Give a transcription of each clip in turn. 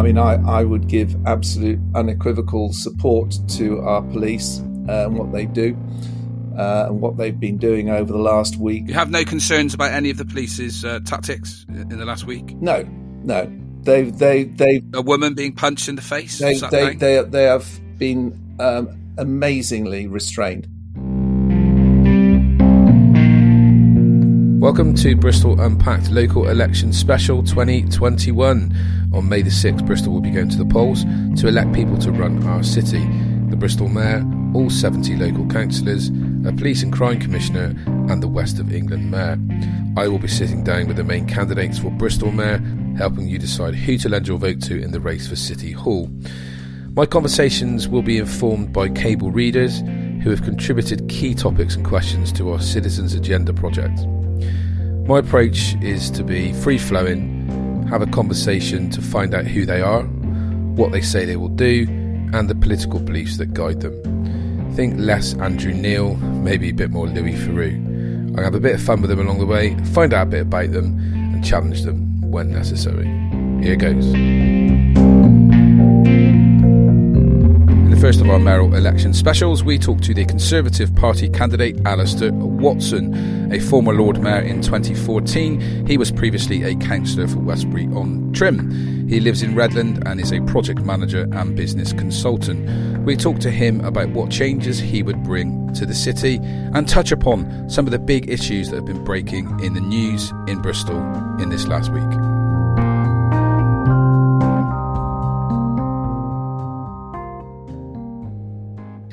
I mean, I, I would give absolute unequivocal support to our police uh, and what they do. Uh, and what they've been doing over the last week. You have no concerns about any of the police's uh, tactics in the last week? No, no. They, they, they. A woman being punched in the face. They, they, they, they, have been um, amazingly restrained. Welcome to Bristol Unpacked Local Election Special 2021. On May the 6th, Bristol will be going to the polls to elect people to run our city. The Bristol Mayor, all 70 local councillors, a police and crime commissioner, and the West of England Mayor. I will be sitting down with the main candidates for Bristol Mayor, helping you decide who to lend your vote to in the race for City Hall. My conversations will be informed by cable readers who have contributed key topics and questions to our Citizens Agenda project. My approach is to be free flowing, have a conversation to find out who they are, what they say they will do, and the political beliefs that guide them. Think less Andrew Neil, maybe a bit more Louis Theroux. I have a bit of fun with them along the way, find out a bit about them, and challenge them when necessary. Here goes. First of our mayoral election specials, we talk to the Conservative Party candidate Alistair Watson, a former Lord Mayor in 2014. He was previously a councillor for Westbury on Trym. He lives in Redland and is a project manager and business consultant. We talk to him about what changes he would bring to the city and touch upon some of the big issues that have been breaking in the news in Bristol in this last week.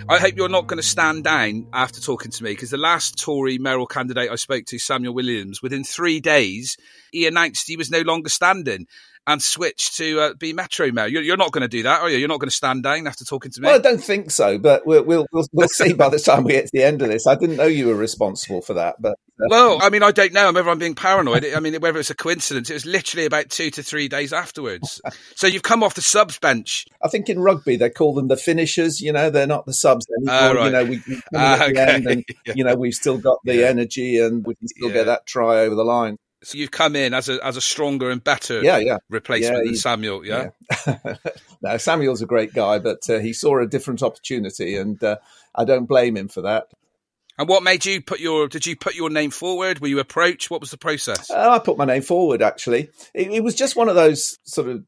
I hope you're not going to stand down after talking to me because the last Tory mayoral candidate I spoke to, Samuel Williams, within three days, he announced he was no longer standing and switch to uh, be Metro Mayor. You're, you're not going to do that, are you? You're not going to stand down after talking to me. Well, I don't think so, but we'll we'll we'll, we'll see by the time we get to the end of this. I didn't know you were responsible for that, but uh, well, I mean, I don't know. Whether I'm being paranoid. I mean, whether it's a coincidence, it was literally about two to three days afterwards. so you've come off the subs bench. I think in rugby they call them the finishers. You know, they're not the subs anymore. Uh, right. You know, we, we come at okay. the end, and yeah. you know we've still got the yeah. energy, and we can still yeah. get that try over the line. So you've come in as a as a stronger and better yeah, yeah. replacement yeah, than Samuel, yeah. yeah. no, Samuel's a great guy, but uh, he saw a different opportunity, and uh, I don't blame him for that. And what made you put your? Did you put your name forward? Were you approached? What was the process? Uh, I put my name forward. Actually, it, it was just one of those sort of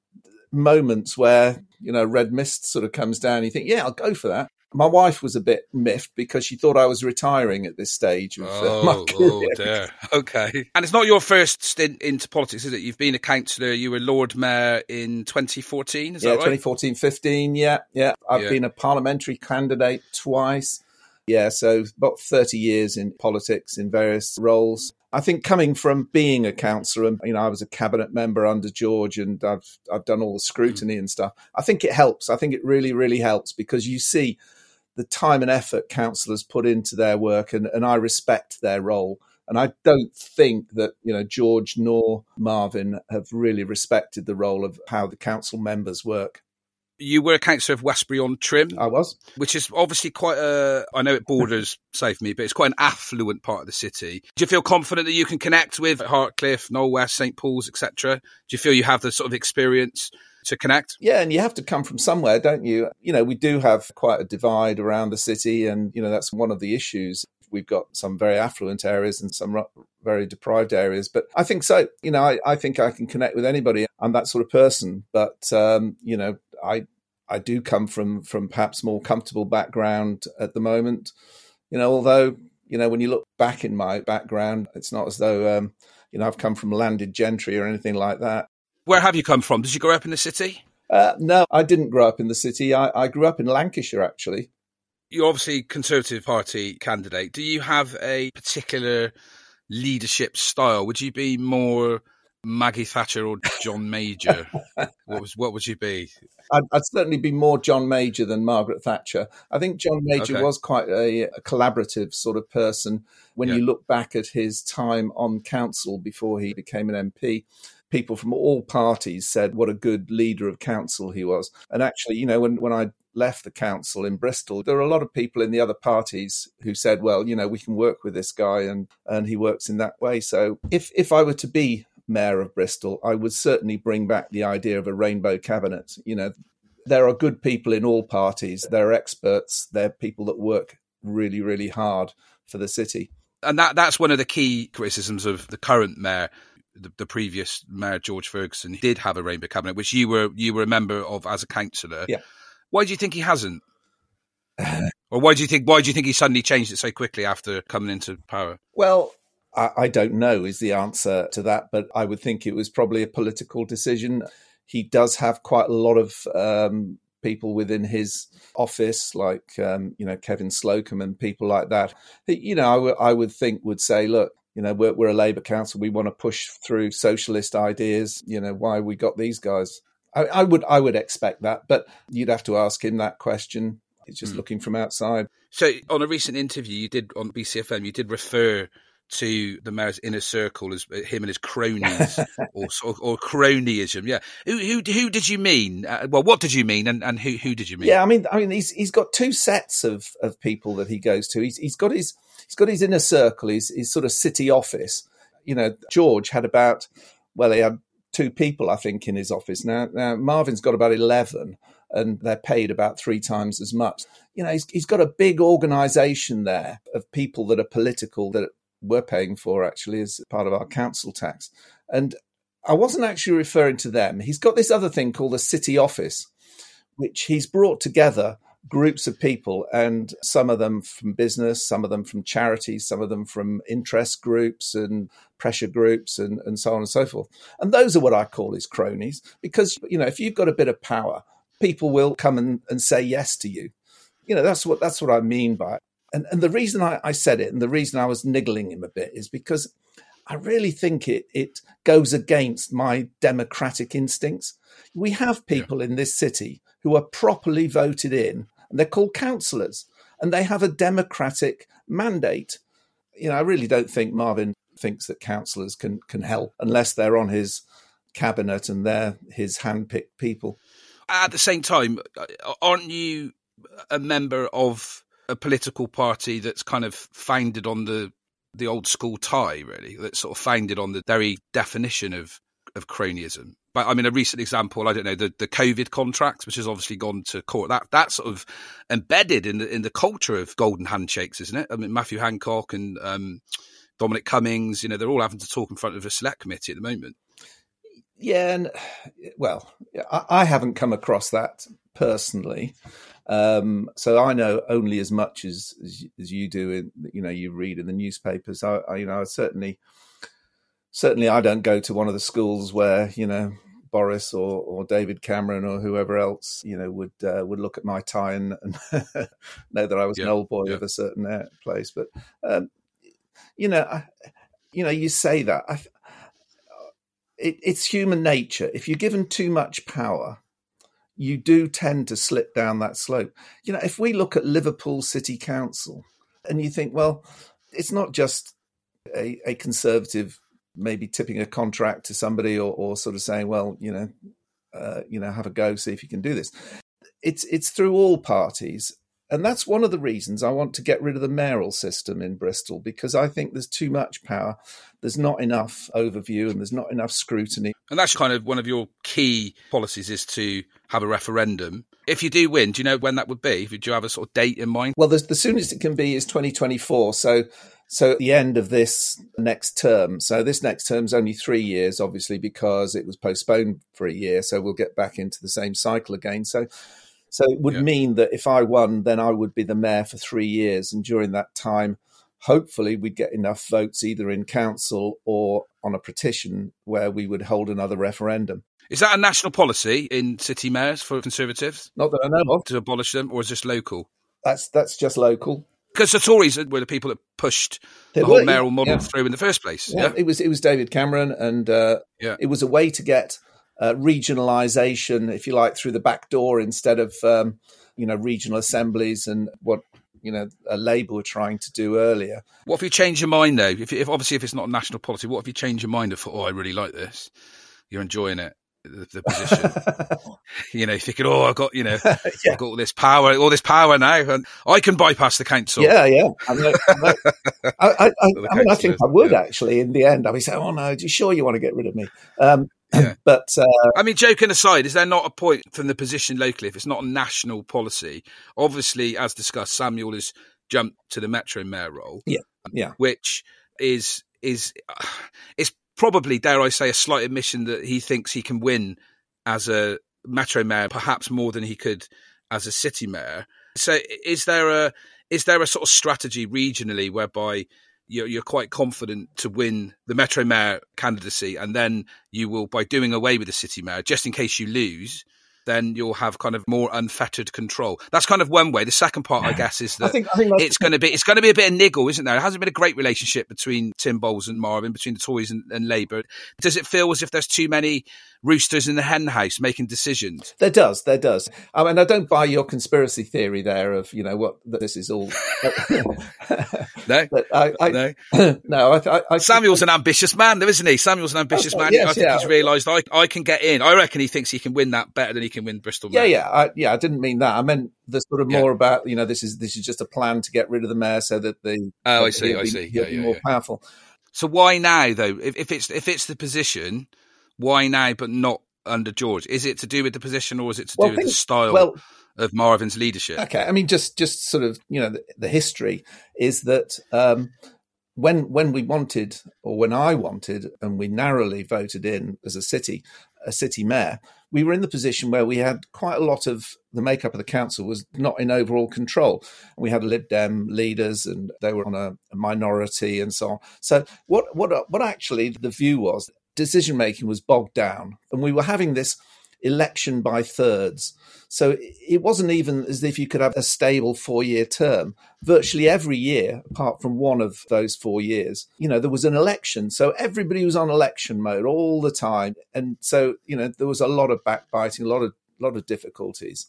moments where you know red mist sort of comes down. You think, yeah, I'll go for that. My wife was a bit miffed because she thought I was retiring at this stage of uh, oh, my career. Oh dear. Okay. And it's not your first stint into politics, is it? You've been a councillor. You were Lord Mayor in 2014, is yeah, that right? 2014, 15, yeah. Yeah. I've yeah. been a parliamentary candidate twice. Yeah, so about 30 years in politics in various roles. I think coming from being a councillor, and you know, I was a cabinet member under George, and I've I've done all the hmm. scrutiny and stuff. I think it helps. I think it really, really helps because you see the time and effort councillors put into their work, and, and I respect their role. And I don't think that you know George nor Marvin have really respected the role of how the council members work. You were a councillor of Westbury on Trym. I was, which is obviously quite a. I know it borders save me, but it's quite an affluent part of the city. Do you feel confident that you can connect with Hartcliffe, Knowle West, St Paul's, etc.? Do you feel you have the sort of experience to connect. Yeah, and you have to come from somewhere, don't you? You know, we do have quite a divide around the city, and, you know, that's one of the issues. We've got some very affluent areas and some very deprived areas. But I think so. You know, I, I think I can connect with anybody. I'm that sort of person. But, um, you know, I I do come from from perhaps more comfortable background at the moment. You know, although you know when you look back in my background, it's not as though um, you know I've come from landed gentry or anything like that. Where have you come from? Did you grow up in the city? Uh, no, I didn't grow up in the city. I, I grew up in Lancashire, actually. You're obviously Conservative Party candidate. Do you have a particular leadership style? Would you be more Maggie Thatcher or John Major? what was what would you be? I'd, I'd, certainly be more John Major than Margaret Thatcher. I think John Major okay. was quite a, a, collaborative sort of person. When yeah. you look back at his time on council before he became an MP, people from all parties said what a good leader of council he was. And actually, you know, when, when I left the council in Bristol, there were a lot of people in the other parties who said, well, you know, we can work with this guy and, and he works in that way. So if, if I were to be mayor of Bristol, I would certainly bring back the idea of a rainbow cabinet. You know, there are good people in all parties. they're experts. They're people that work really, really hard for the city. And that that's one of the key criticisms of the current mayor. The, the previous mayor George Ferguson did have a rainbow cabinet, which you were you were a member of as a councillor. Yeah. Why do you think he hasn't? or why do you think why do you think he suddenly changed it so quickly after coming into power? Well, I, I don't know is the answer to that, but I would think it was probably a political decision. He does have quite a lot of um, people within his office, like um, you know Kevin Slocombe and people like that. You know, I, w- I would think would say, look, you know, we're, we're a Labour council. We want to push through socialist ideas. You know, why we got these guys? I, I would I would expect that, but you'd have to ask him that question. It's just mm. looking from outside. So, on a recent interview you did on BCFM, you did refer to the mayor's inner circle as uh, him and his cronies or, or, or cronyism. Yeah, who who who did you mean? Uh, well, what did you mean, and, and who who did you mean? Yeah, I mean, I mean, he's he's got two sets of of people that he goes to. He's he's got his he's got his inner circle, his his sort of city office. You know, George had about well, he had two people, I think, in his office. Now, now Marvin's got about 11 and they're paid about three times as much. You know, he's, he's got a big organization there of people that are political that we're paying for actually as part of our council tax. And I wasn't actually referring to them. He's got this other thing called the city office, which he's brought together groups of people, and some of them from business, some of them from charities, some of them from interest groups and pressure groups, and, and so on and so forth. And those are what I call his cronies, because you know if you've got a bit of power, people will come and, and say yes to you. You know that's what that's what I mean by it. And and the reason I, I said it, and the reason I was niggling him a bit, is because I really think it it goes against my democratic instincts. We have people yeah. in this city who are properly voted in, and they're called councillors, and they have a democratic mandate. You know, I really don't think Marvin thinks that councillors can can help unless they're on his cabinet and they're his handpicked people. At the same time, uh, aren't you a member of a political party that's kind of founded on the the old school tie, really, that's sort of founded on the very definition of of cronyism? But I mean, a recent example, I don't know, the, the COVID contracts, which has obviously gone to court. That that's sort of embedded in the in the culture of golden handshakes, isn't it? I mean, Matthew Hancock and um, Dominic Cummings, you know, they're all having to talk in front of a select committee at the moment. Yeah, and well, I, I haven't come across that personally. Um, so I know only as much as, as, as you do. In you know, you read in the newspapers. I, I you know, I certainly certainly I don't go to one of the schools where you know Boris or, or David Cameron or whoever else you know would uh, would look at my tie and, and know that I was yeah, an old boy yeah. of a certain uh, place. But um, you know, I, you know, you say that I, it, it's human nature. If you're given too much power, you do tend to slip down that slope. You know, if we look at Liverpool City Council, and you think, well, it's not just a, a conservative maybe tipping a contract to somebody or, or sort of saying, well, you know, uh, you know, have a go, see if you can do this. It's it's through all parties, and that's one of the reasons I want to get rid of the mayoral system in Bristol because I think there's too much power. There's not enough overview and there's not enough scrutiny. And that's kind of one of your key policies is to have a referendum. If you do win, do you know when that would be? Do you have a sort of date in mind? Well, the, the soonest it can be is 2024. So so at the end of this next term, so this next term is only three years, obviously, because it was postponed for a year. So we'll get back into the same cycle again. So, so it would yeah. mean that if I won, then I would be the mayor for three years, and during that time, hopefully, we'd get enough votes either in council or on a petition where we would hold another referendum. Is that a national policy in city mayors for Conservatives? Not that I know of. To abolish them, or is this local? That's that's just local because the Tories were the people that pushed they the whole mayoral model yeah. through in the first place. Yeah. yeah. it was it was David Cameron, and uh, yeah. it was a way to get uh, regionalisation, if you like, through the back door instead of um, you know regional assemblies and what you know a Labour were trying to do earlier. What if you change your mind though? If, if obviously if it's not national policy, what if you change your mind thought, oh, I really like this, you're enjoying it? The, the position. you know, thinking, "Oh, I've got you know, yeah. I've got all this power, all this power now, and I can bypass the council." Yeah, yeah. I, mean, I, I, I, I mean, I think I would yeah. actually. In the end, I'd be saying, "Oh no, are you sure you want to get rid of me?" Um, yeah. But uh, I mean, joking aside, is there not a point from the position locally if it's not a national policy? Obviously, as discussed, Samuel has jumped to the Metro Mayor role. Yeah, yeah. Which is is uh, it's probably, dare I say, a slight admission that he thinks he can win as a Metro Mayor, perhaps more than he could as a City Mayor. So, is there a is there a sort of strategy regionally whereby you're, you're quite confident to win the Metro Mayor candidacy, and then you will, by doing away with the City Mayor, just in case you lose, then you'll have kind of more unfettered control. That's kind of one way. The second part, I guess, is that I think, I think it's going to be it's going to be a bit of niggle, isn't there? It hasn't been a great relationship between Tim Bowles and Marvin, between the Tories and, and Labour. Does it feel as if there's too many roosters in the hen house making decisions? There does, there does. I mean, I don't buy your conspiracy theory there of you know what this is all. no, I, I, no, no. I, I, Samuel's an ambitious man, though, isn't he? Samuel's an ambitious man. Yes, I think yeah. he's realised I, I can get in. I reckon he thinks he can win that better than he can can win Bristol. Yeah, yeah, I, yeah. I didn't mean that. I meant the sort of more yeah. about you know this is this is just a plan to get rid of the mayor so that the oh I see I see yeah, yeah, more powerful. So why now though? If, if it's if it's the position, why now but not under George? Is it to do with the position or is it to well, do with the style? Well, of Marvin's leadership. Okay, I mean, just just sort of you know the, the history is that um, when when we wanted or when I wanted and we narrowly voted in as a city a city mayor, we were in the position where we had quite a lot of the makeup of the council was not in overall control. We had Lib Dem leaders, and they were on a, a minority, and so on. So what what what actually the view was decision making was bogged down, and we were having this election by thirds. So it wasn't even as if you could have a stable four year term. Virtually every year, apart from one of those four years, you know, there was an election. So everybody was on election mode all the time. And so, you know, there was a lot of backbiting, a lot of, lot of difficulties.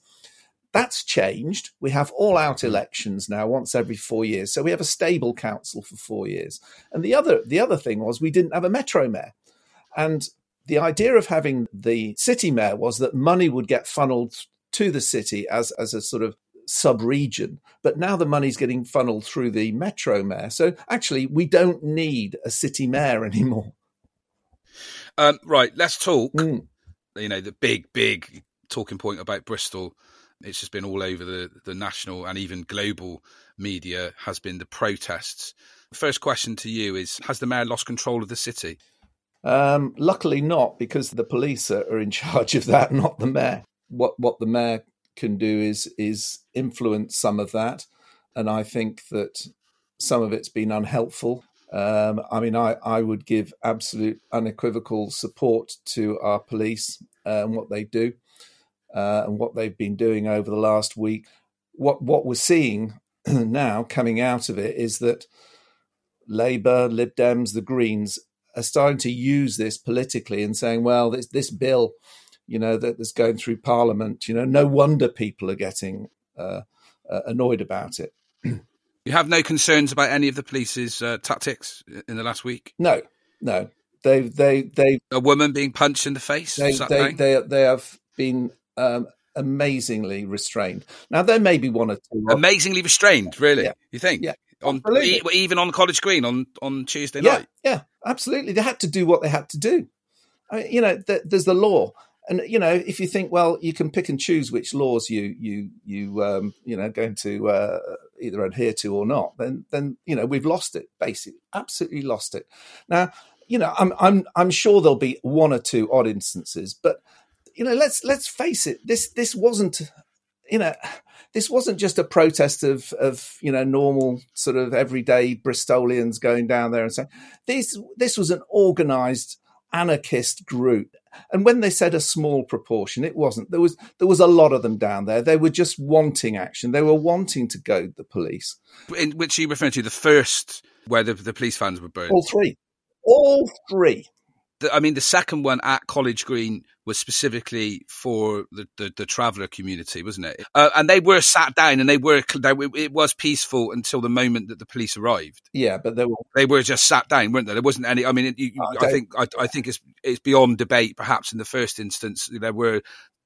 That's changed. We have all out elections now once every four years. So we have a stable council for four years. And the other the other thing was we didn't have a metro mayor. And the idea of having the city mayor was that money would get funneled to the city as, as a sort of sub region. But now the money's getting funneled through the metro mayor. So actually, we don't need a city mayor anymore. Um, right, let's talk. Mm. You know, the big, big talking point about Bristol. It's just been all over the, the national and even global media has been the protests. First question to you is Has the mayor lost control of the city? Um, luckily, not because the police are, in charge of that, not the mayor. What what the mayor can do is is influence some of that, and I think that some of it's been unhelpful. Um, I mean, I, I would give absolute unequivocal support to our police uh, and what they do uh, and what they've been doing over the last week. What what we're seeing now coming out of it is that Labour, Lib Dems, the Greens are starting to use this politically and saying, well, this, this bill, you know, that, that's going through Parliament, you know, no wonder people are getting uh, uh, annoyed about it. you have no concerns about any of the police's uh, tactics in the last week? No, no. They, they, they. A woman being punched in the face. They, they, they, they, have been um, amazingly restrained. Now there may be one or two. Amazingly restrained, really? Yeah. You think? Yeah, on even on College Green on on Tuesday yeah, night. Yeah, absolutely. They had to do what they had to do. I mean, you know, th- there's the law, and you know, if you think, well, you can pick and choose which laws you you you um, you know going to uh, either adhere to or not, then then you know we've lost it. Basically, absolutely lost it. Now, you know, I'm I'm I'm sure there'll be one or two odd instances, but you know, let's let's face it. This this wasn't you know this wasn't just a protest of of you know normal sort of everyday Bristolians going down there and saying this this was an organised anarchist group. And when they said a small proportion, it wasn't. There was there was a lot of them down there. They were just wanting action. They were wanting to goad the police. In which you refer to the first where the, the police fans were burned. All three. All three. The, I mean, the second one at College Green was specifically for the, the, the traveller community, wasn't it? Uh, and they were sat down and they were, they, it was peaceful until the moment that the police arrived. Yeah, but they were, they were just sat down, weren't they? There wasn't any, I mean, you, I, I, think, I, I think it's, it's beyond debate, perhaps in the first instance, there were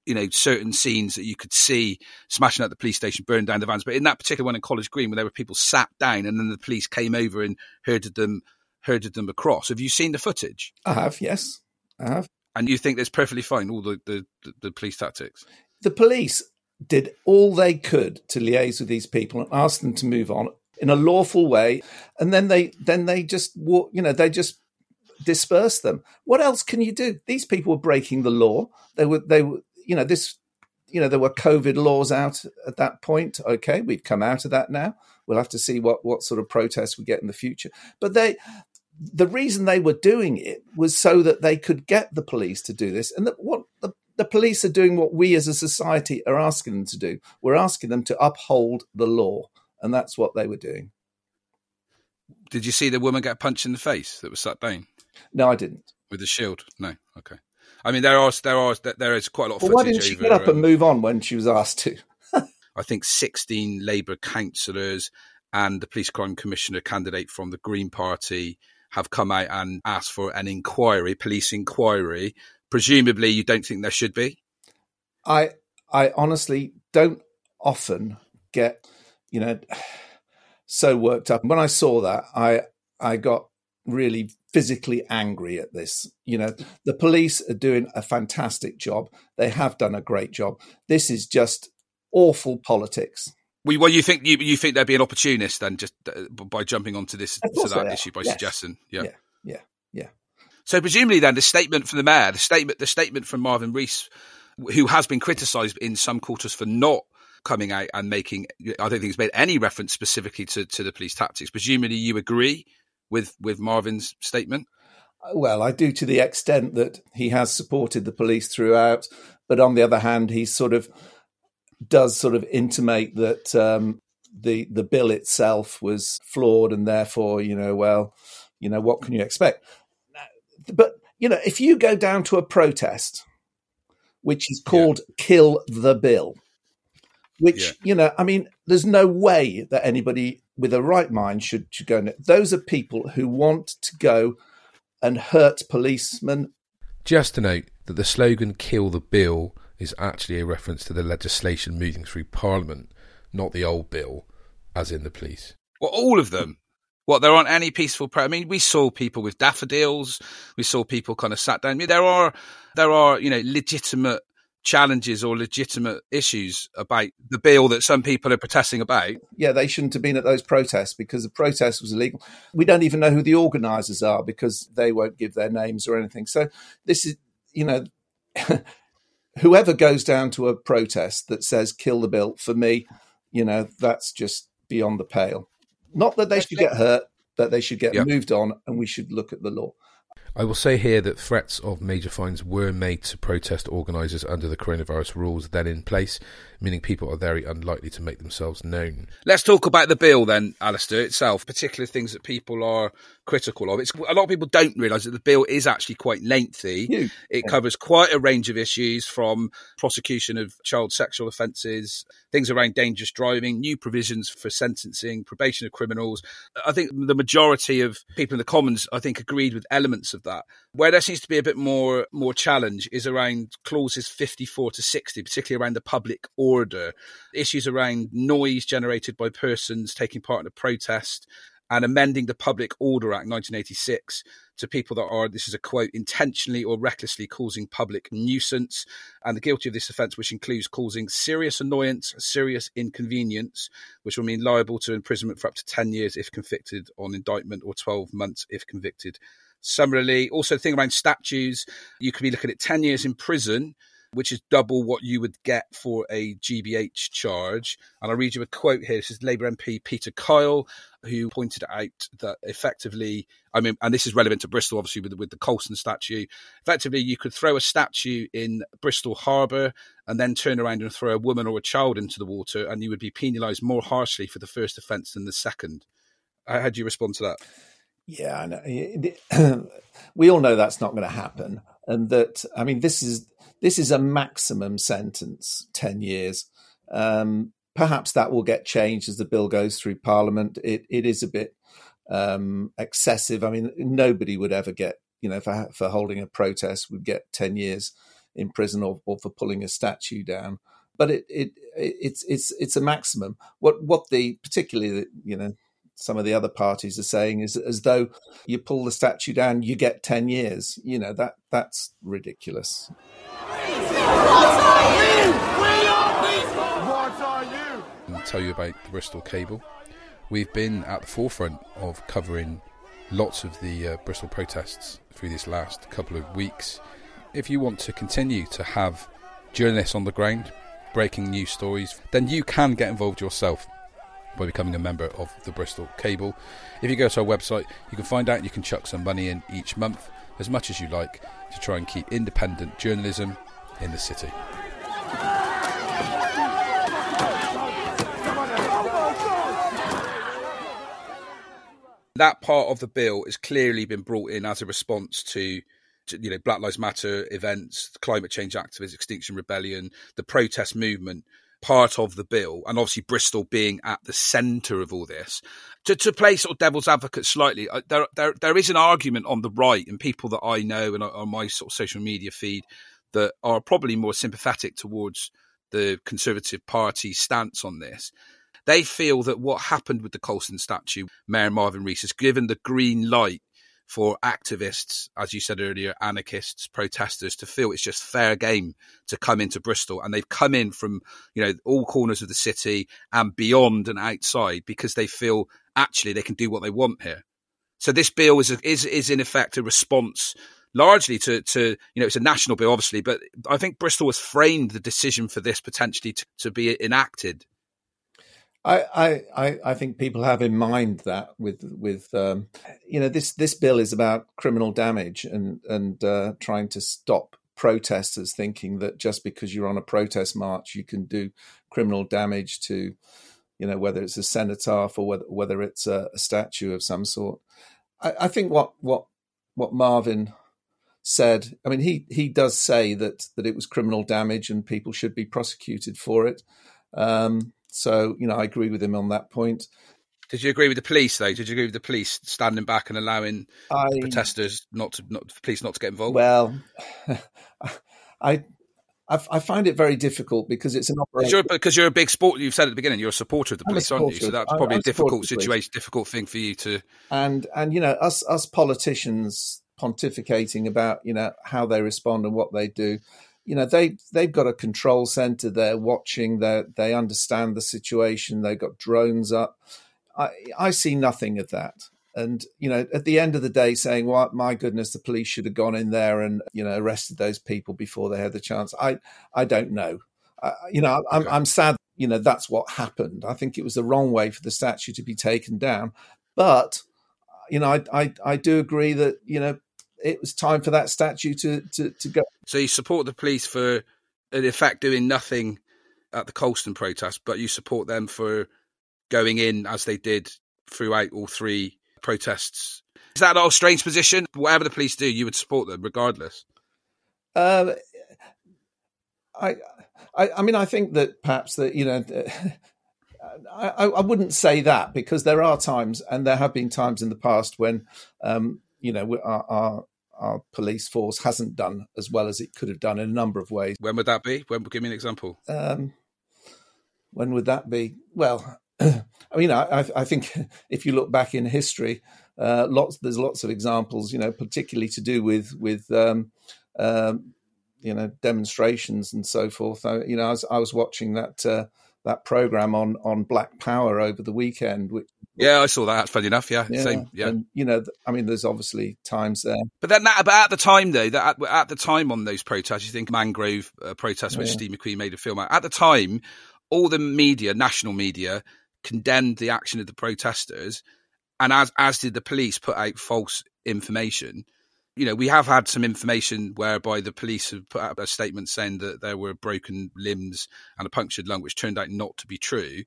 you know, certain scenes that you could see smashing at the police station, burning down the vans. But in that particular one in College Green, where there were people sat down and then the police came over and herded them, herded them across. Have you seen the footage? I have, yes, I have. And you think that's perfectly fine, all the, the, the police tactics? The police did all they could to liaise with these people and ask them to move on in a lawful way. And then they, then they just, walk. you know, they just disperse them. What else can you do? These people were breaking the law. They were, they were, you know, this, you know, there were COVID laws out at that point. Okay, we've come out of that now. We'll have to see what what sort of protests we get in the future. But they, the reason they were doing it was so that they could get the police to do this, and that what the the police are doing what we as a society are asking them to do. We're asking them to uphold the law, and that's what they were doing. Did you see the woman get punched in the face that was sat down? No, I didn't. With the shield? No. Okay. I mean, there are there are there is quite a lot of. Well, why didn't she get up um, and move on when she was asked to? I think sixteen Labour councillors and the police crime commissioner candidate from the Green Party have come out and asked for an inquiry, police inquiry. Presumably, you don't think there should be. I I honestly don't often get you know so worked up. When I saw that, I I got really physically angry at this. You know, the police are doing a fantastic job. They have done a great job. This is just awful politics. Well, you think you, you think there'd be an opportunist then, just uh, by jumping onto this to that issue by yes. suggesting, yeah, yeah, yeah, yeah. So presumably, then the statement from the mayor, the statement, the statement from Marvin Rees, who has been criticised in some quarters for not coming out and making, I don't think he's made any reference specifically to, to the police tactics. Presumably, you agree with with Marvin's statement? Well, I do to the extent that he has supported the police throughout, but on the other hand, he's sort of does sort of intimate that um, the the bill itself was flawed, and therefore, you know, well, you know, what can you expect? But you know, if you go down to a protest, which is called yeah. "Kill the Bill," which yeah. you know, I mean, there's no way that anybody with a right mind should, should go. Those are people who want to go and hurt policemen. Just to note that the slogan "Kill the Bill" is actually a reference to the legislation moving through Parliament, not the old bill, as in the police. Well, all of them. What there aren't any peaceful. Pro- I mean, we saw people with daffodils. We saw people kind of sat down. I mean, there are there are you know legitimate challenges or legitimate issues about the bill that some people are protesting about. Yeah, they shouldn't have been at those protests because the protest was illegal. We don't even know who the organisers are because they won't give their names or anything. So this is, you know, whoever goes down to a protest that says kill the bill, for me, you know, that's just beyond the pale. Not that they should get hurt, but they should get yep. moved on and we should look at the law. I will say here that threats of major fines were made to protest organisers under the coronavirus rules then in place, meaning people are very unlikely to make themselves known. Let's talk about the bill then, Alistair, itself, particular things that people are critical of. It's a lot of people don't realise that the bill is actually quite lengthy. Huge. It covers quite a range of issues from prosecution of child sexual offences, things around dangerous driving, new provisions for sentencing, probation of criminals. I think the majority of people in the Commons, I think, agreed with elements of that. Where there seems to be a bit more more challenge is around clauses 54 to 60, particularly around the public order, issues around noise generated by persons taking part in a protest and amending the Public Order Act 1986 to people that are, this is a quote, intentionally or recklessly causing public nuisance, and the guilty of this offence, which includes causing serious annoyance, serious inconvenience, which will mean liable to imprisonment for up to 10 years if convicted on indictment or 12 months if convicted summarily. Also, the thing around statues, you could be looking at 10 years in prison which is double what you would get for a GBH charge. And I'll read you a quote here. This is Labour MP Peter Kyle, who pointed out that effectively, I mean, and this is relevant to Bristol, obviously, with, with the Colston statue. Effectively, you could throw a statue in Bristol Harbour and then turn around and throw a woman or a child into the water, and you would be penalised more harshly for the first offence than the second. How do you respond to that? Yeah, know. Uh, we all know that's not going to happen, and that I mean, this is this is a maximum sentence, 10 years. Um, perhaps that will get changed as the bill goes through Parliament. It, it is a bit um, excessive. I mean, nobody would ever get, you know, for, for holding a protest would get 10 years in prison or, or for pulling a statue down. But it, it, it's, it's, it's a maximum. What, what the, particularly, the, you know, some of the other parties are saying is as though you pull the statue down, you get 10 years. You know, that, that's ridiculous. Tell you about the Bristol Cable. We've been at the forefront of covering lots of the uh, Bristol protests through this last couple of weeks. If you want to continue to have journalists on the ground breaking news stories, then you can get involved yourself by becoming a member of the Bristol Cable. If you go to our website, you can find out you can chuck some money in each month, as much as you like, to try and keep independent journalism in the city. That part of the bill has clearly been brought in as a response to, you know Black Lives Matter events, climate change activists, Extinction Rebellion, the protest movement part of the bill, and obviously Bristol being at the centre of all this. To, to play sort of devil's advocate slightly, uh, there, there there is an argument on the right, and people that I know and on my sort of social media feed that are probably more sympathetic towards the Conservative Party's stance on this. They feel that what happened with the Colston statue, Mayor Marvin Rees, has given the green light for activists, as you said earlier, anarchists, protesters to feel it's just fair game to come into Bristol. And they've come in from, you know, all corners of the city and beyond and outside because they feel actually they can do what they want here. So this bill is, is, is in effect a response largely to, to, you know, it's a national bill, obviously, but I think Bristol has framed the decision for this potentially to, to be enacted I, I, I think people have in mind that with with um, you know this this bill is about criminal damage and and uh, trying to stop protesters thinking that just because you're on a protest march you can do criminal damage to you know whether it's a cenotaph or whether whether it's a, a statue of some sort. I, I think what what what Marvin said. I mean, he he does say that that it was criminal damage and people should be prosecuted for it. Um, so, you know, I agree with him on that point. Did you agree with the police, though? Did you agree with the police standing back and allowing I, protesters not to, not police not to get involved? Well, I, I, find it very difficult because it's an operation. Because you're, you're, a big sport. You've said at the beginning you're a supporter of the police, aren't you? So that's probably I'm, a difficult situation, difficult thing for you to. And and you know us us politicians pontificating about you know how they respond and what they do you know they they've got a control center. They're watching. They they understand the situation. They've got drones up. I i see nothing of that. And you know at the end of the day saying well my goodness the police should have gone in there and you know arrested those people before they had the chance. I i don't know. Uh, you know I'm, okay. I'm sad you know that's what happened. I think it was the wrong way for the statue to be taken down. But you know i i, I do agree that you know it was time for that statue to, to, to go. So you support the police for, in effect, doing nothing at the Colston protest, but you support them for going in as they did throughout all three protests. Is that a strange position? Whatever the police do, you would support them regardless. Um, I, I, I mean, I think that perhaps that you know. I, I, wouldn't say that because there are times, and there have been times in the past when, um, you know, our, our, our police force hasn't done as well as it could have done in a number of ways. When would that be? When, give me an example. Um, when would that be? Well, I mean, I, I, think if you look back in history, uh, lots there's lots of examples. You know, particularly to do with with um, um, you know demonstrations and so forth. I, you know, I was, I was watching that uh, that program on on Black Power over the weekend, which yeah, I saw that. Funny enough, yeah, yeah. same. Yeah, and, you know, I mean, there's obviously times there, but then that, but at the time though, that at, at, the time on those protests, you think Mangrove uh, protests, which yeah. Steve McQueen made a film out. At the time, all the media, national media, condemned the action of the protesters, and as as did the police, put out false information. You know, we have had some information whereby the police have put out a statement saying that there were broken limbs and a punctured lung, which turned out not to be true.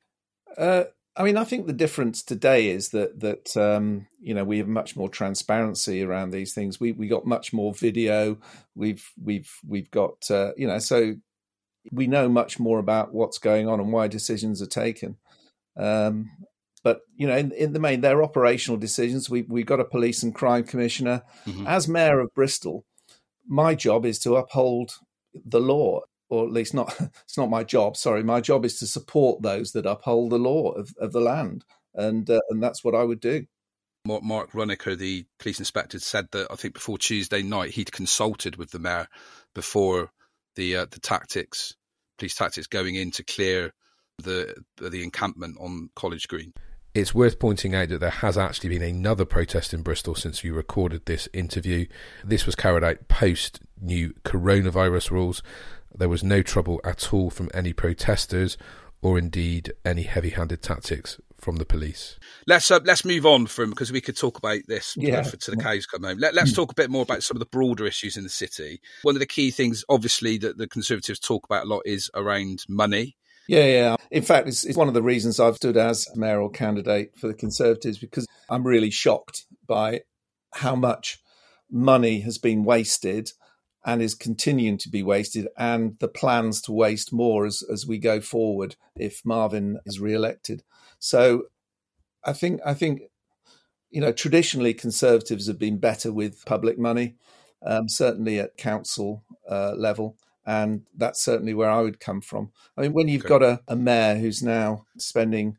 Uh, I mean, I think the difference today is that that um, you know we have much more transparency around these things. We we got much more video. We've we've we've got uh, you know so we know much more about what's going on and why decisions are taken. Um, but you know, in, in, the main, they're operational decisions. We we've got a police and crime commissioner. Mm-hmm. As mayor of Bristol, my job is to uphold the law or at least not it's not my job sorry my job is to support those that uphold the law of, of the land and uh, and that's what i would do mark Runacres, the police inspector said that i think before tuesday night he'd consulted with the mayor before the uh, the tactics police tactics going in to clear the the encampment on college green it's worth pointing out that there has actually been another protest in Bristol since you recorded this interview. This was carried out post new coronavirus rules. There was no trouble at all from any protesters or indeed any heavy handed tactics from the police. Let's uh, let's move on from because we could talk about this yeah. for, to the cows come home. Let, us talk a bit more about some of the broader issues in the city. One of the key things, obviously, that the Conservatives talk about a lot is around money. Yeah, yeah. In fact, it's, it's one of the reasons I've stood as mayoral candidate for the Conservatives because I'm really shocked by how much money has been wasted and is continuing to be wasted, and the plans to waste more as, as we go forward if Marvin is re-elected. So, I think I think you know traditionally conservatives have been better with public money, um, certainly at council uh, level, and that's certainly where I would come from. I mean, when you've okay. got a, a mayor who's now spending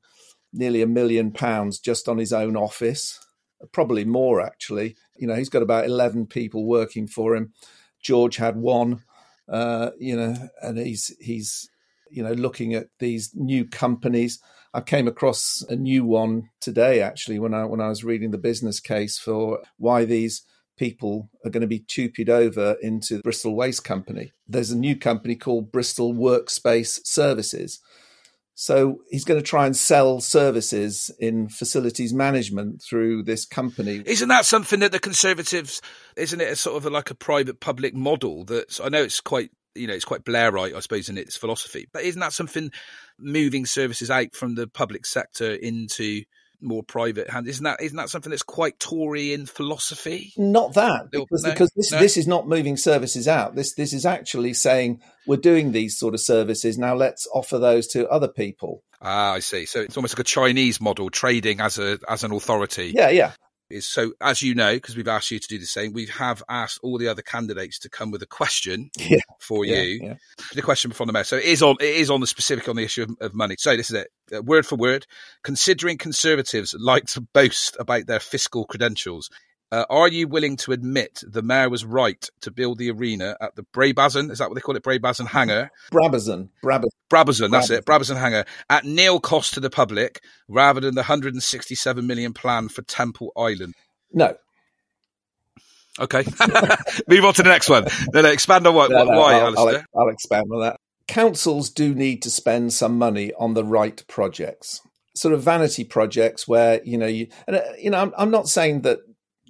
nearly a million pounds just on his own office, probably more actually. You know, he's got about eleven people working for him George had one, uh, you know, and he's he's you know looking at these new companies. I came across a new one today actually when I when I was reading the business case for why these people are going to be TUPE'd over into Bristol Waste Company. There's a new company called Bristol Workspace Services so he's going to try and sell services in facilities management through this company. Isn't that something that the Conservatives? Isn't it a sort of a, like a private public model? That I know it's quite you know it's quite Blairite, I suppose, in its philosophy. But isn't that something moving services out from the public sector into more private hand. Isn't that isn't that something that's quite Tory in philosophy? Not that because, no, because this no. this is not moving services out. This this is actually saying we're doing these sort of services now. Let's offer those to other people. Ah, I see. So it's almost like a Chinese model, trading as a as an authority. Yeah, yeah is so as you know because we've asked you to do the same we have asked all the other candidates to come with a question yeah, for yeah, you. yeah. the question from the mayor. So it is on it is on the specific on the issue of, of money. So this is it. Uh, word for word considering conservatives like to boast about their fiscal credentials uh, are you willing to admit the mayor was right to build the arena at the Brabazon? Is that what they call it? Brabazon Hangar? Brabazon. Brabazon. Brabazon, that's it. Brabazon Hangar at nil cost to the public rather than the 167 million plan for Temple Island. No. Okay. Move on to the next one. Then expand on what, no, no, why, I'll, I'll, I'll expand on that. Councils do need to spend some money on the right projects sort of vanity projects where you know you and uh, you know I'm, I'm not saying that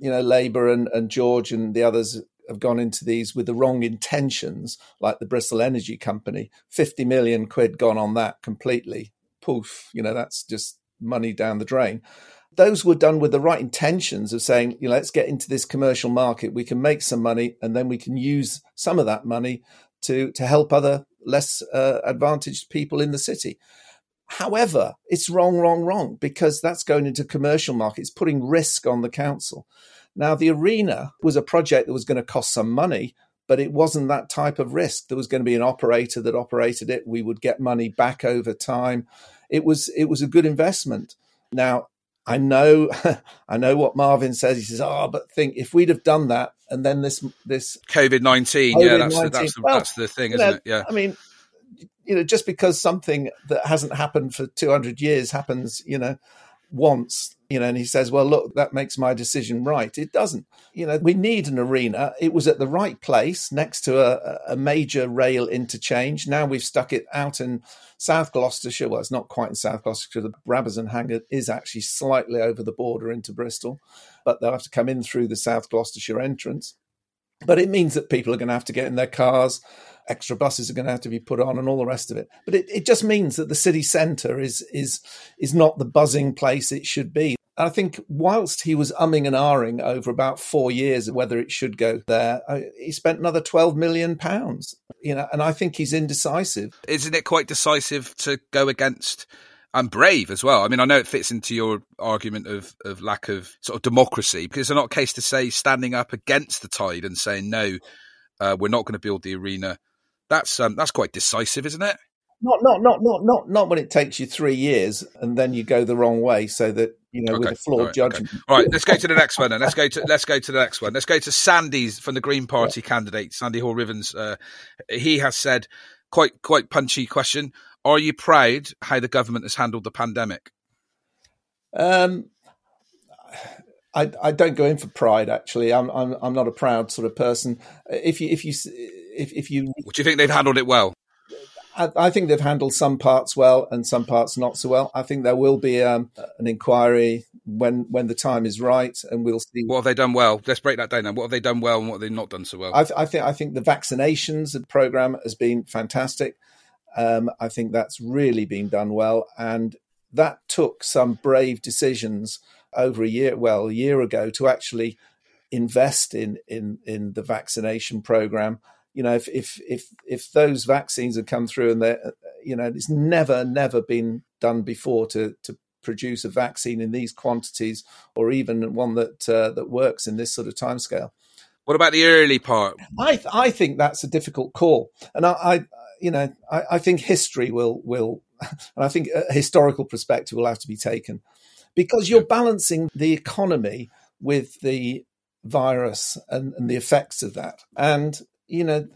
you know, Labour and, and George and the others have gone into these with the wrong intentions, like the Bristol Energy Company. 50 million quid gone on that completely. Poof, you know, that's just money down the drain. Those were done with the right intentions of saying, you know, let's get into this commercial market. We can make some money and then we can use some of that money to, to help other less uh, advantaged people in the city. However, it's wrong, wrong, wrong because that's going into commercial markets, putting risk on the council. Now, the arena was a project that was going to cost some money, but it wasn't that type of risk. There was going to be an operator that operated it. We would get money back over time. It was it was a good investment. Now, I know I know what Marvin says. He says, "Oh, but think if we'd have done that, and then this this COVID nineteen, yeah, that's the, that's the, well, that's the thing, isn't know, it? Yeah, I mean, you know, just because something that hasn't happened for 200 years happens, you know, once, you know, and he says, well, look, that makes my decision right. It doesn't. You know, we need an arena. It was at the right place next to a, a major rail interchange. Now we've stuck it out in South Gloucestershire. Well, it's not quite in South Gloucestershire. The Brabazon hangar is actually slightly over the border into Bristol, but they'll have to come in through the South Gloucestershire entrance. But it means that people are going to have to get in their cars, extra buses are going to have to be put on, and all the rest of it. But it, it just means that the city centre is is is not the buzzing place it should be. And I think whilst he was umming and ahring over about four years whether it should go there, he spent another twelve million pounds. You know, and I think he's indecisive. Isn't it quite decisive to go against? and brave as well. I mean, I know it fits into your argument of, of lack of sort of democracy because it's not a case to say standing up against the tide and saying no, uh, we're not going to build the arena. That's um, that's quite decisive, isn't it? Not, not, not, not, not, not when it takes you three years and then you go the wrong way, so that you know okay. with a flawed All right, judgment. Okay. All right, let's go to the next one. Then let's go to let's go to the next one. Let's go to Sandy's from the Green Party yeah. candidate, Sandy Hore-Ruthven. Uh, he has said quite quite punchy question. Are you proud how the government has handled the pandemic? Um, I, I don't go in for pride. Actually, I'm I'm I'm not a proud sort of person. If you if you if if you, do you think they've handled it well? I, I, think they've handled some parts well and some parts not so well. I think there will be um, an inquiry when when the time is right, and we'll see. What have they done well? Let's break that down. Now, what have they done well, and what have they not done so well? I, I think I think the vaccinations program has been fantastic. Um, I think that's really been done well, and that took some brave decisions over a year, well, a year ago, to actually invest in in in the vaccination program you know, if if if if those vaccines had come through and they, you know, it's never never been done before to to produce a vaccine in these quantities, or even one that uh, that works in this sort of timescale. What about the early part? I th- I think that's a difficult call, and I, I you know I, I, think history will will, and I think a historical perspective will have to be taken, because you're balancing the economy with the virus and, and the effects of that, and you know,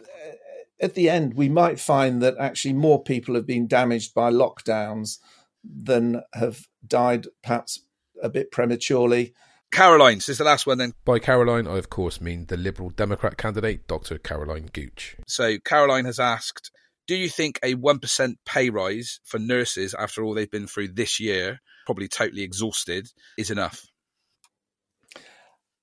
at the end, we might find that actually more people have been damaged by lockdowns than have died perhaps a bit prematurely. Caroline, this is the last one then. By Caroline, I of course mean the Liberal Democrat candidate, Dr. Caroline Gooch. So Caroline has asked, do you think a 1% pay rise for nurses after all they've been through this year, probably totally exhausted, is enough?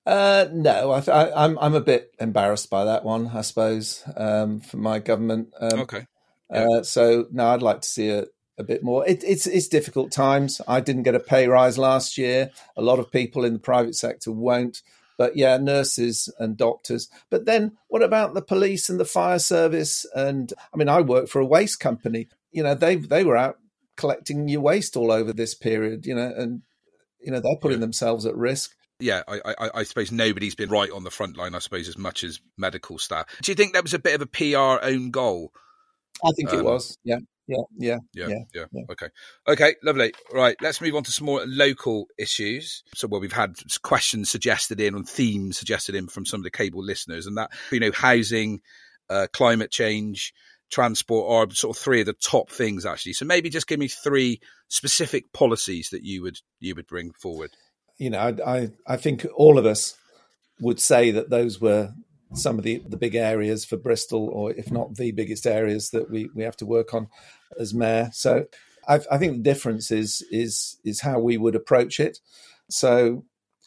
Uh, no, I, am I'm, I'm a bit embarrassed by that one. I suppose um, for my government. Um, okay. Yeah. Uh, so no, I'd like to see a, a bit more. It, it's it's difficult times. I didn't get a pay rise last year. A lot of people in the private sector won't. But yeah, nurses and doctors. But then what about the police and the fire service? And I mean, I work for a waste company. You know, they they were out collecting your waste all over this period. You know, and you know they're putting themselves at risk yeah, I, I, I, suppose nobody's been right on the front line, I suppose, as much as medical staff. Do you think that was a bit of a PR own goal? I think um, it was. Yeah. Yeah, yeah, yeah, yeah, yeah, Okay, okay, lovely. Right, let's move on to some more local issues. So, well, we've had questions suggested in and themes suggested in from some of the cable listeners, and that you know, housing, uh, climate change, transport are sort of three of the top things actually. So, maybe just give me three specific policies that you would you would bring forward you know, I, I, I think all of us would say that those were some of the, the big areas for Bristol, or if not the biggest areas that we, we have to work on as mayor. So I, I think the difference is is is how we would approach it. So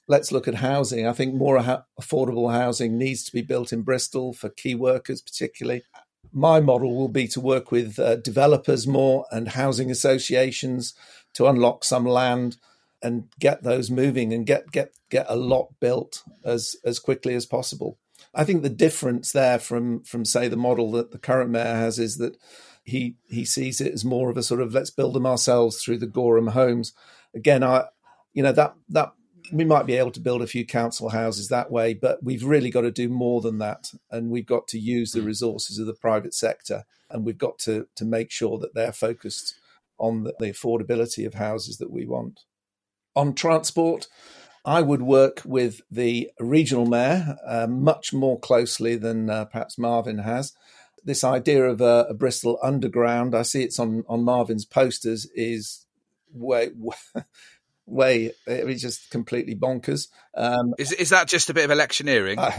let's look at housing. I think more ha- affordable housing needs to be built in Bristol for key workers, particularly. My model will be to work with uh, developers more and housing associations to unlock some land and get those moving and get get get a lot built as as quickly as possible. I think the difference there from from say the model that the current mayor has is that he he sees it as more of a sort of let's build them ourselves through the Goram homes. Again, I you know that that we might be able to build a few council houses that way, but we've really got to do more than that, and we've got to use the mm. resources of the private sector, and we've got to to make sure that they're focused on the, the affordability of houses that we want. On transport, I would work with the regional mayor uh, much more closely than uh, perhaps Marvin has. This idea of a, a, Bristol underground, I see it's on, on Marvin's posters, is way, way it's just completely bonkers. Um, is is that just a bit of electioneering? Uh,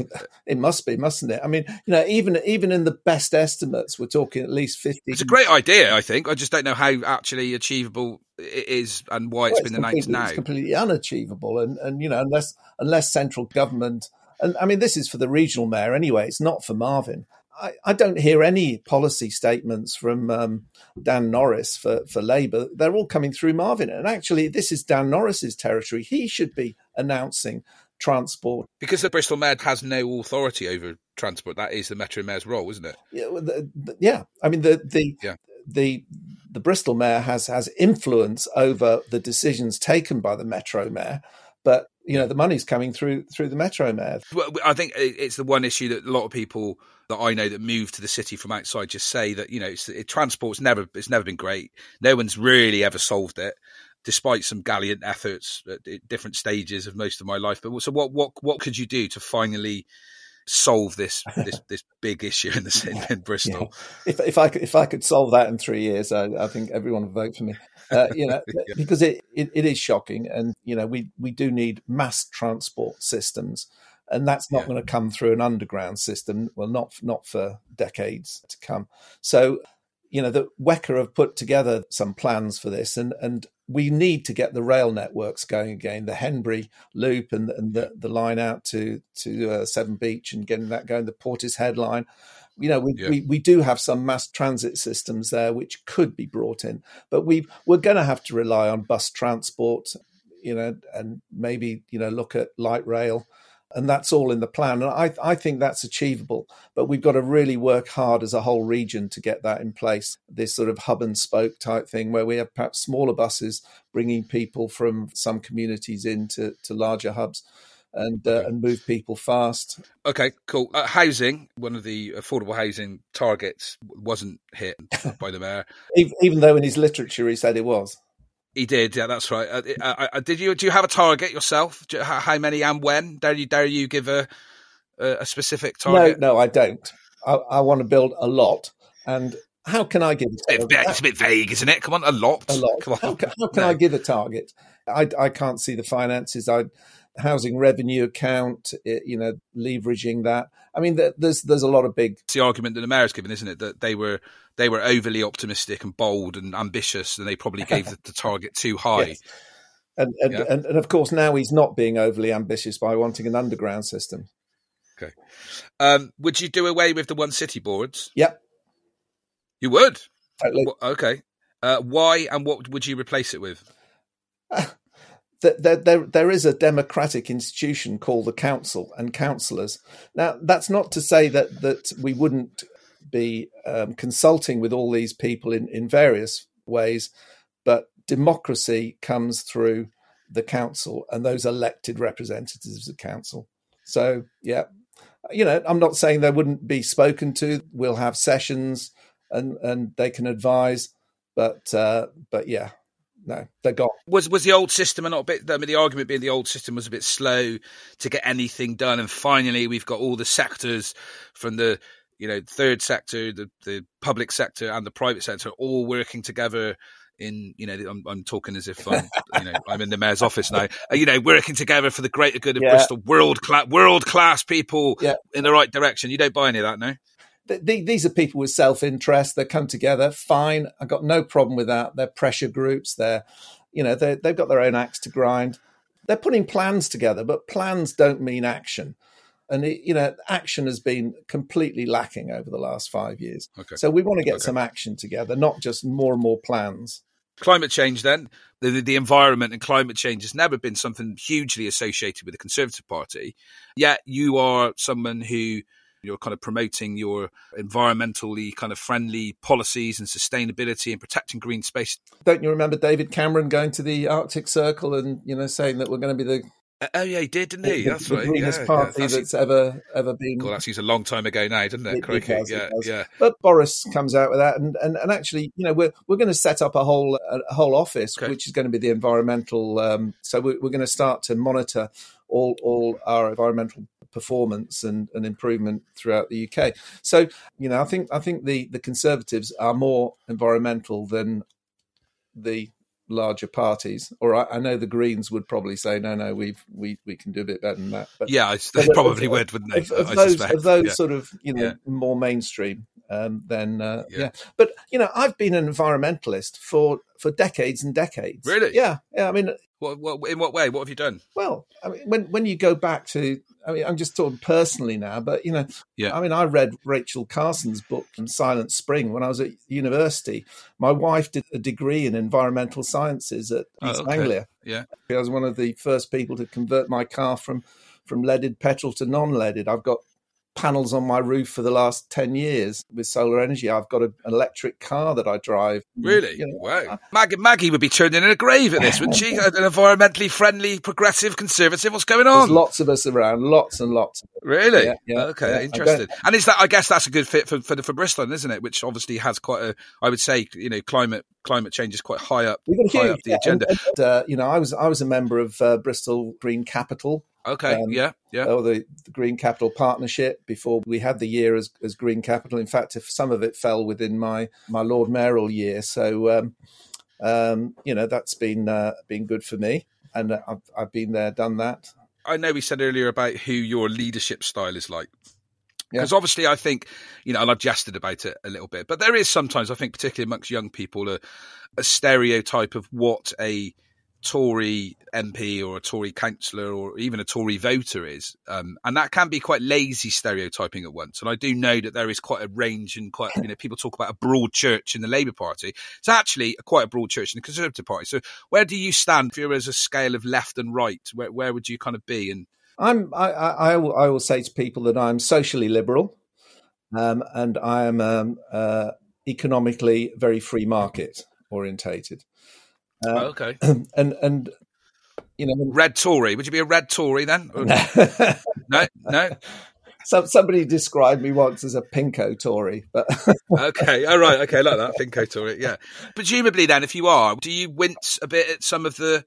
it must be, mustn't it? I mean, you know, even even in the best estimates, we're talking at least fifty. It's a great idea, I think. I just don't know how actually achievable it is and why it's well, been announced now. It's completely unachievable, and and you know, unless unless central government And I mean, this is for the regional mayor anyway. It's not for Marvin. I, I don't hear any policy statements from um, Dan Norris for, for Labour. They're all coming through Marvin. And actually, this is Dan Norris's territory. He should be announcing transport. Because the Bristol Mayor has no authority over transport. That is the Metro Mayor's role, isn't it? Yeah, the, the, yeah. I mean the the yeah. the the Bristol Mayor has has influence over the decisions taken by the Metro Mayor, but you know the money's coming through through the Metro Mayor. Well, I think it's the one issue that a lot of people that I know that moved to the city from outside just say that you know it, transport's never it's never been great. No one's really ever solved it despite some gallant efforts at different stages of most of my life. But so, what what what could you do to finally solve this this this big issue in the in, in Bristol? Yeah. If if I could, if I could solve that in three years, I, I think everyone would vote for me. Uh, you know, yeah. because it, it, it is shocking, and you know we we do need mass transport systems. And that's not yeah. going to come through an underground system. Well, not not for decades to come. So you know, the WECA have put together some plans for this, and and we need to get the rail networks going again, the Henbury Loop and, and the, the line out to to uh, Severn Beach and getting that going, the Portishead line. You know, we, yeah. we, we do have some mass transit systems there which could be brought in, but we we're going to have to rely on bus transport, you know, and maybe you know look at light rail and that's all in the plan. And I, I think that's achievable, but we've got to really work hard as a whole region to get that in place. This sort of hub and spoke type thing, where we have perhaps smaller buses bringing people from some communities into to larger hubs. And, uh, and move people fast. Okay, cool. Uh, housing, one of the affordable housing targets, wasn't hit by the mayor, even though in his literature he said it was. He did, yeah, that's right. Uh, uh, uh, did you? Do you have a target yourself? You, how, many and when? Dare you? Dare you give a a specific target? No, no, I don't. I, I want to build a lot, and how can I give? A target? It's, a bit vague, isn't it? Come on, a lot. A lot. Come on. How, how can no. I give a target? I, I can't see the finances. I housing revenue account, you know, leveraging that. I mean, there's there's a lot of big. It's the argument that the mayor's given, isn't it? That they were they were overly optimistic and bold and ambitious, and they probably gave the, the target too high. Yes. And and, yeah. and and of course now he's not being overly ambitious by wanting an underground system. Okay. Um, would you do away with the one city boards? Yep. You would. Totally. Okay. Uh, why and what would you replace it with? there, there, there is a democratic institution called the council and councillors. Now, that's not to say that that we wouldn't be um, consulting with all these people in, in various ways, but democracy comes through the council and those elected representatives of council. So, yeah, you know, I'm not saying they wouldn't be spoken to. We'll have sessions and and they can advise, but uh, but yeah, no, they're gone. Was was the old system a bit? I mean, the argument being the old system was a bit slow to get anything done, and finally we've got all the sectors from the you know third sector, the the public sector, and the private sector all working together. In you know, I'm, I'm talking as if I'm you know I'm in the mayor's office now. Uh, you know, working together for the greater good of yeah. Bristol, world class world class people yeah. in the right direction. You don't buy any of that, no? These are people with self-interest that come together fine i've got no problem with that. They're pressure groups they're you know they they've got their own axe to grind. They're putting plans together but plans don't mean action. And it, you know action has been completely lacking over the last five years. Okay. so we want to get okay. some action together not just more and more plans. Climate change then the, the environment and climate change has never been something hugely associated with the conservative party yet you are someone who you're kind of promoting your environmentally kind of friendly policies and sustainability and protecting green space. Don't you remember David Cameron going to the Arctic Circle and you know saying that we're going to be the uh, Oh yeah, he did, didn't he? The, that's the right. greenest yeah, party yeah, that's, that's ever ever been. Well, that seems a long time ago now, didn't it? it, it yeah, it yeah. But Boris comes out with that, and, and, and actually, you know, we're we're going to set up a whole a whole office, okay. which is going to be the environmental. Um, so we're, we're going to start to monitor all all our environmental performance and, and improvement throughout the UK. So, you know, I think I think the the Conservatives are more environmental than the larger parties. Or I, I, know the Greens would probably say, no, no, we've we we can do a bit better than that. But yeah, they probably of, would, wouldn't they? Of, of those, of those yeah. sort of you know yeah. more mainstream, um, then uh, yeah. yeah. But you know, I've been an environmentalist for for decades and decades. Really? Yeah, yeah. I mean, What, what, in what way? What have you done? Well, I mean, when when you go back to, I mean, I'm just talking personally now, but you know, yeah. I mean, I read Rachel Carson's book and Silent Spring when I was at university. My wife did a degree in environmental sciences at oh, East oh, okay. Anglia. Yeah, I was one of the first people to convert my car from from leaded petrol to non-leaded. I've got panels on my roof for the last 10 years with solar energy. I've got a, an electric car that I drive. Really? You know, wow. Maggie, Maggie would be turned in a grave at this, wouldn't she? An environmentally friendly, progressive, conservative. What's going on? There's lots of us around, lots and lots. Really? Yeah, yeah, okay, yeah. interesting. And is that, I guess that's a good fit for, for, for Bristol, isn't it? Which obviously has quite a, I would say, you know, climate climate change is quite high up, high up the yeah, agenda. And, uh, you know, I was I was a member of uh, Bristol Green Capital. Okay. Um, yeah. Yeah. Or the, the, Green Capital Partnership before we had the year as, as Green Capital. In fact, if some of it fell within my my Lord Mayoral year, so um, um, you know that's been uh, been good for me, and I've I've been there, done that. I know we said earlier about who your leadership style is like. Because yeah. obviously, I think, you know, and I've jested about it a little bit, but there is sometimes, I think, particularly amongst young people, a, a stereotype of what a Tory MP or a Tory councillor or even a Tory voter is. Um, and that can be quite lazy stereotyping at once. And I do know that there is quite a range and quite, you know, people talk about a broad church in the Labour Party. It's actually quite a broad church in the Conservative Party. So where do you stand if you're as a scale of left and right? Where, where would you kind of be? And I'm, I, I, will, I will say to people that I'm socially liberal um, and I am um, uh, economically very free market orientated. Uh, oh, okay. And and you know, red Tory. Would you be a red Tory then? no, no. So, somebody described me once as a pinko Tory, but okay, all right, okay, like that pinko Tory. Yeah. Presumably, then, if you are, do you wince a bit at some of the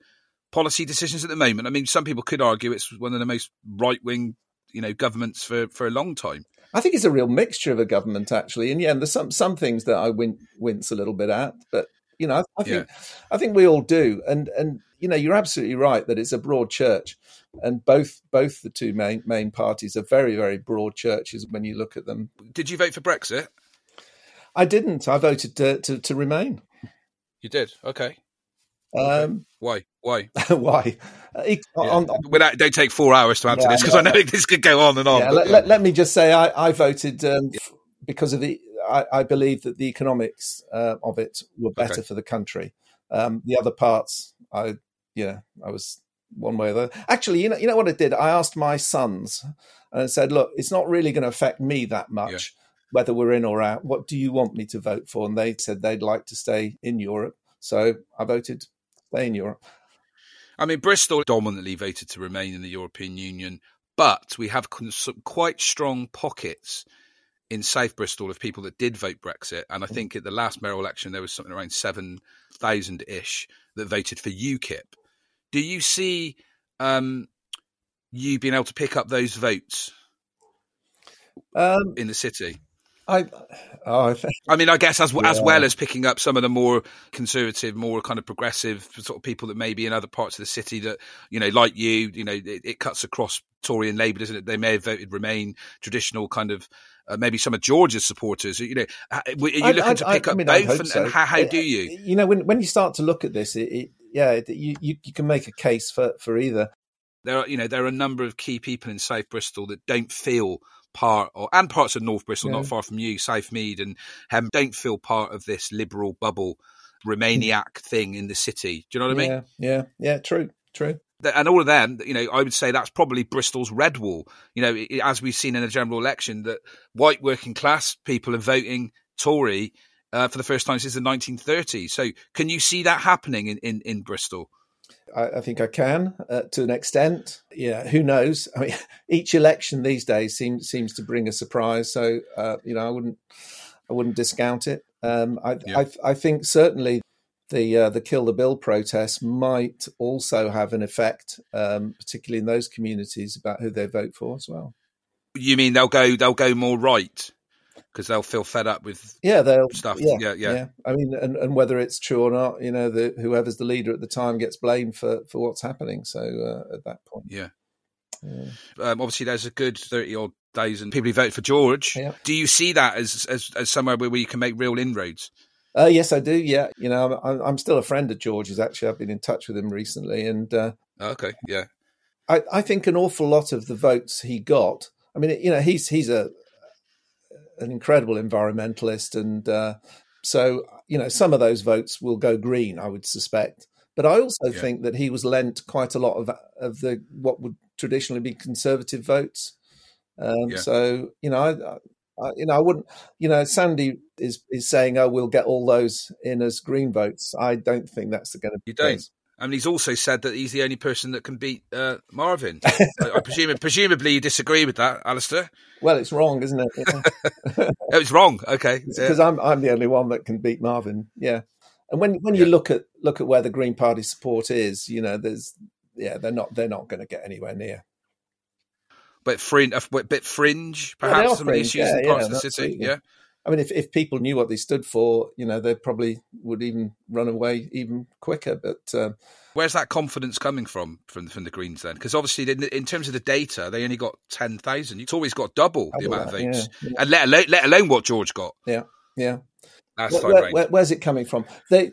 policy decisions at the moment? I mean, some people could argue it's one of the most right wing, you know, governments for for a long time. I think it's a real mixture of a government, actually. And yeah, and there's some some things that I win, wince a little bit at, but you know, I, I think yeah. I think we all do, and and you know, you're absolutely right that it's a broad church, and both both the two main main parties are very very broad churches when you look at them. Did you vote for Brexit? I didn't. I voted to to, to remain. You did. Okay. Um, why? Why? why? Uh, yeah. on, on, Without, don't take four hours to answer yeah, this because I know this could go on and on. Yeah, let, let, let, me just say I, I voted um, because of the I, I believe that the economics uh, of it were better okay. for the country. Um, the other parts, I yeah, I was one way or the other. Actually, you know, you know what I did? I asked my sons and I said, "Look, it's not really going to affect me that much." Yeah. Whether we're in or out, what do you want me to vote for? And they said they'd like to stay in Europe. So I voted stay in Europe. I mean, Bristol dominantly voted to remain in the European Union, but we have some quite strong pockets in South Bristol of people that did vote Brexit. And I mm. think at the last mayoral election, there was something around 7,000 ish that voted for UKIP. Do you see um, you being able to pick up those votes um, in the city? I, oh, I, I, mean, I guess as yeah. as well as picking up some of the more conservative, more kind of progressive sort of people that maybe in other parts of the city that you know, like you, you know, it, it cuts across Tory and Labour, doesn't it? They may have voted Remain, traditional kind of uh, maybe some of George's supporters. You know, are you looking I, to pick I, up mean, both? And, so. and, how, how do you? You know, when when you start to look at this, it, it, yeah, it, you, you you can make a case for for either. There are you know there are a number of key people in South Bristol that don't feel part or and parts of North Bristol, yeah. not far from you, Southmead and Hem, don't feel part of this liberal bubble Remainiac thing in the city. Do you know what I mean? Yeah, yeah, yeah. True, true and all of them, you know, I would say that's probably Bristol's red wall. You know, as we've seen in the general election, that white working class people are voting Tory uh, for the first time since the 1930s. So, can you see that happening in in, in Bristol? I, I, think I can uh, to an extent. Yeah, who knows? I mean, each election these days seems seems to bring a surprise. So, uh, you know, I wouldn't I wouldn't discount it. Um, I, yeah. I, I think certainly the uh, the kill the bill protests might also have an effect, um, particularly in those communities, about who they vote for as well. You mean they'll go they'll go more right because they'll feel fed up with yeah they'll stuff yeah yeah, yeah. yeah. I mean and, and whether it's true or not, you know, the whoever's the leader at the time gets blamed for for what's happening. So uh, at that point, yeah. yeah. Um, obviously, there's a good thirty odd days and people who vote for George. Yeah. Do you see that as, as as somewhere where you can make real inroads? Uh, yes, I do. Yeah, you know, I'm, I'm, still a friend of George's. Actually, I've been in touch with him recently, and uh, okay, yeah, I, I think an awful lot of the votes he got. I mean, you know, he's he's a an incredible environmentalist, and uh, so you know, some of those votes will go green. I would suspect, but I also yeah. think that he was lent quite a lot of of the what would traditionally be conservative votes. Um, yeah. So you know, I, uh, you know, I wouldn't. You know, Sandy is is saying, "Oh, we'll get all those in as Green votes." I don't think that's going to be. You don't. Case. I mean, he's also said that he's the only person that can beat uh, Marvin. I, I presume, presumably, you disagree with that, Alistair. Well, it's wrong, isn't it? oh, it's wrong. Okay, because yeah. I'm I'm the only one that can beat Marvin. Yeah, and when when you look at look at where the Green Party support is, you know, there's yeah, they're not they're not going to get anywhere near but fringe, a bit fringe, perhaps yeah, some fringe. of the issues yeah, in parts yeah, of the city. Yeah. I mean, if, if people knew what they stood for, you know, they probably would even run away even quicker. But um, where's that confidence coming from from from the Greens then? Because obviously, in, in, terms of the data, they only got ten thousand. It's always got double, double the amount that, of votes, yeah, yeah. and let alone, let alone what George got. Yeah, yeah. That's where, where, where's it coming from? They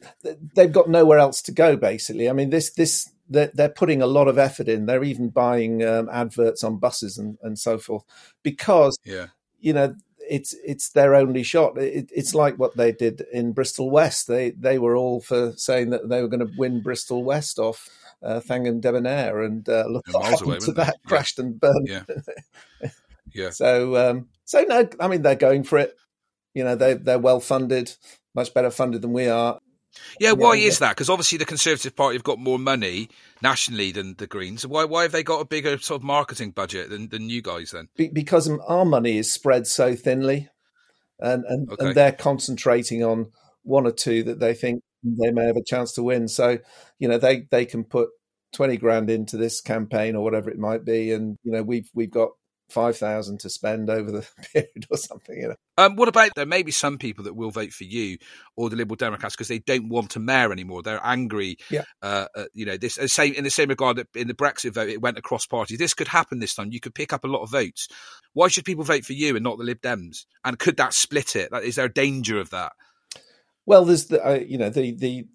they've got nowhere else to go. Basically, I mean, this this they're, they're putting a lot of effort in. They're even buying um, adverts on buses and, and so forth because yeah. you know it's it's their only shot. It, it's like what they did in Bristol West. They they were all for saying that they were going to win Bristol West off uh, and Debbonaire, and uh, look what happened away, to that, yeah. crashed and burned. Yeah. yeah. So um, so no, I mean they're going for it. You know they they're well funded, much better funded than we are. Yeah, why yeah, is that? Because obviously the Conservative Party have got more money nationally than the Greens. Why why have they got a bigger sort of marketing budget than, than you guys then? Be- because our money is spread so thinly, and and, okay. and they're concentrating on one or two that they think they may have a chance to win. So you know they they can put twenty grand into this campaign or whatever it might be, and you know we've we've got five thousand to spend over the period or something. You know. Um, what about there may be some people that will vote for you or the Liberal Democrats because they don't want a mayor anymore. They're angry. Yeah. Uh, uh, you know this uh, same in the same regard that in the Brexit vote it went across parties. This could happen this time. You could pick up a lot of votes. Why should people vote for you and not the Lib Dems? And could that split it? it? Is there a danger of that? Well, there's the uh, you know the the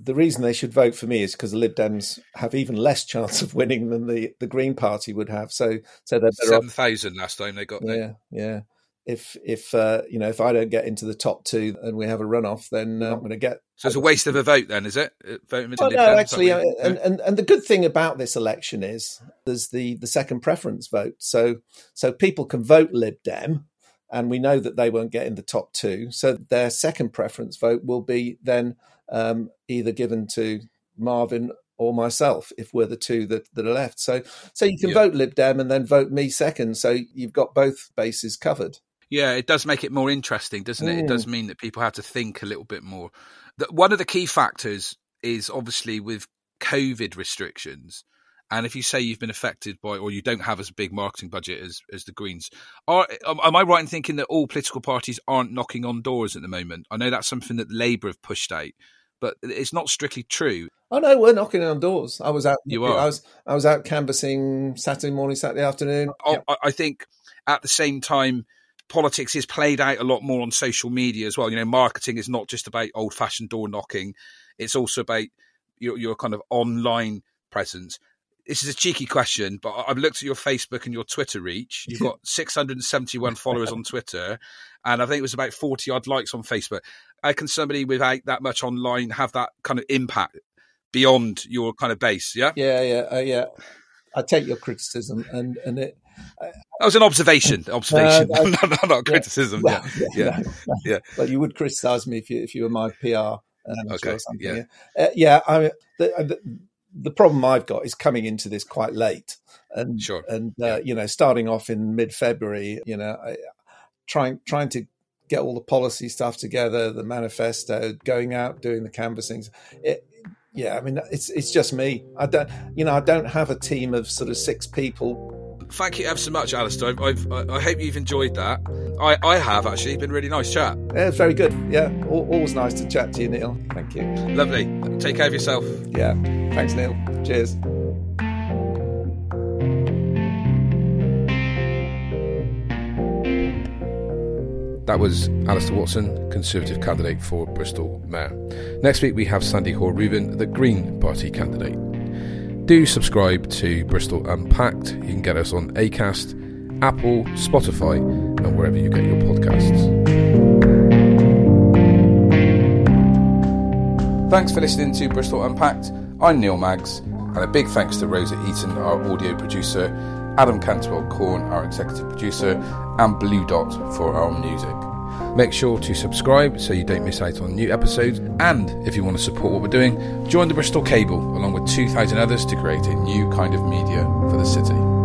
the reason they should vote for me is because the Lib Dems have even less chance of winning than the, the Green Party would have. So, so they're seven thousand last time they got. Yeah, there. yeah. If if uh, you know if I don't get into the top two and we have a runoff, then uh, I'm going to get. So it's a waste of a vote, then, is it? Uh, voting well, no, actually, uh, and, and and the good thing about this election is there's the the second preference vote. So so people can vote Lib Dem, and we know that they won't get in the top two. So their second preference vote will be then um, either given to Marvin or myself if we're the two that, that are left. So so you can yeah. vote Lib Dem and then vote me second. So you've got both bases covered. Yeah, it does make it more interesting, doesn't it? Mm. It does mean that people have to think a little bit more. One of the key factors is obviously with COVID restrictions. And if you say you've been affected by, or you don't have as big marketing budget as, as the Greens, are am I right in thinking that all political parties aren't knocking on doors at the moment? I know that's something that Labour have pushed out, but it's not strictly true. Oh no, we're knocking on doors. I was out. You are. I was. I was out canvassing Saturday morning, Saturday afternoon. Oh, yeah. I think at the same time, politics is played out a lot more on social media as well. You know, marketing is not just about old-fashioned door knocking; it's also about your, your kind of online presence this is a cheeky question, but I've looked at your Facebook and your Twitter reach. You've got 671 followers on Twitter, and I think it was about 40 odd likes on Facebook. How can somebody without that much online have that kind of impact beyond your kind of base? Yeah, yeah, yeah, uh, yeah. I take your criticism, and and it. Uh, that was an observation. Observation, uh, not, criticism. Well, yeah, yeah. yeah. No, no. yeah. Well, you would criticise me if you if you were my PR. Um, okay. Yeah. Yeah. Uh, yeah. I, the, uh, the, the problem I've got is coming into this quite late, and sure. and uh, yeah. you know, starting off in mid February, you know, I, trying trying to get all the policy stuff together, the manifesto, going out doing the canvassings. It, yeah, I mean, it's it's just me. I don't, you know, I don't have a team of sort of six people thank you ever so much, Alistair. I've, I've, i hope you've enjoyed that. I, I have actually. Been really nice chat. Yeah, it's very good. Yeah, always nice to chat to you, Neil. Thank you. Lovely. Take care of yourself. Yeah. Thanks, Neil. Cheers. That was Alistair Watson, Conservative candidate for Bristol Mayor. Next week we have Sandy Hore-Ruthven, the Green Party candidate. Do subscribe to Bristol Unpacked. You can get us on Acast, Apple, Spotify, and wherever you get your podcasts. Thanks for listening to Bristol Unpacked. I'm Neil Maggs, and a big thanks to Rosa Eaton, our audio producer, Adam Cantwell Corn, our executive producer, and Blue Dot for our music. Make sure to subscribe so you don't miss out on new episodes. And if you want to support what we're doing, join the Bristol Cable along with 2,000 others to create a new kind of media for the city.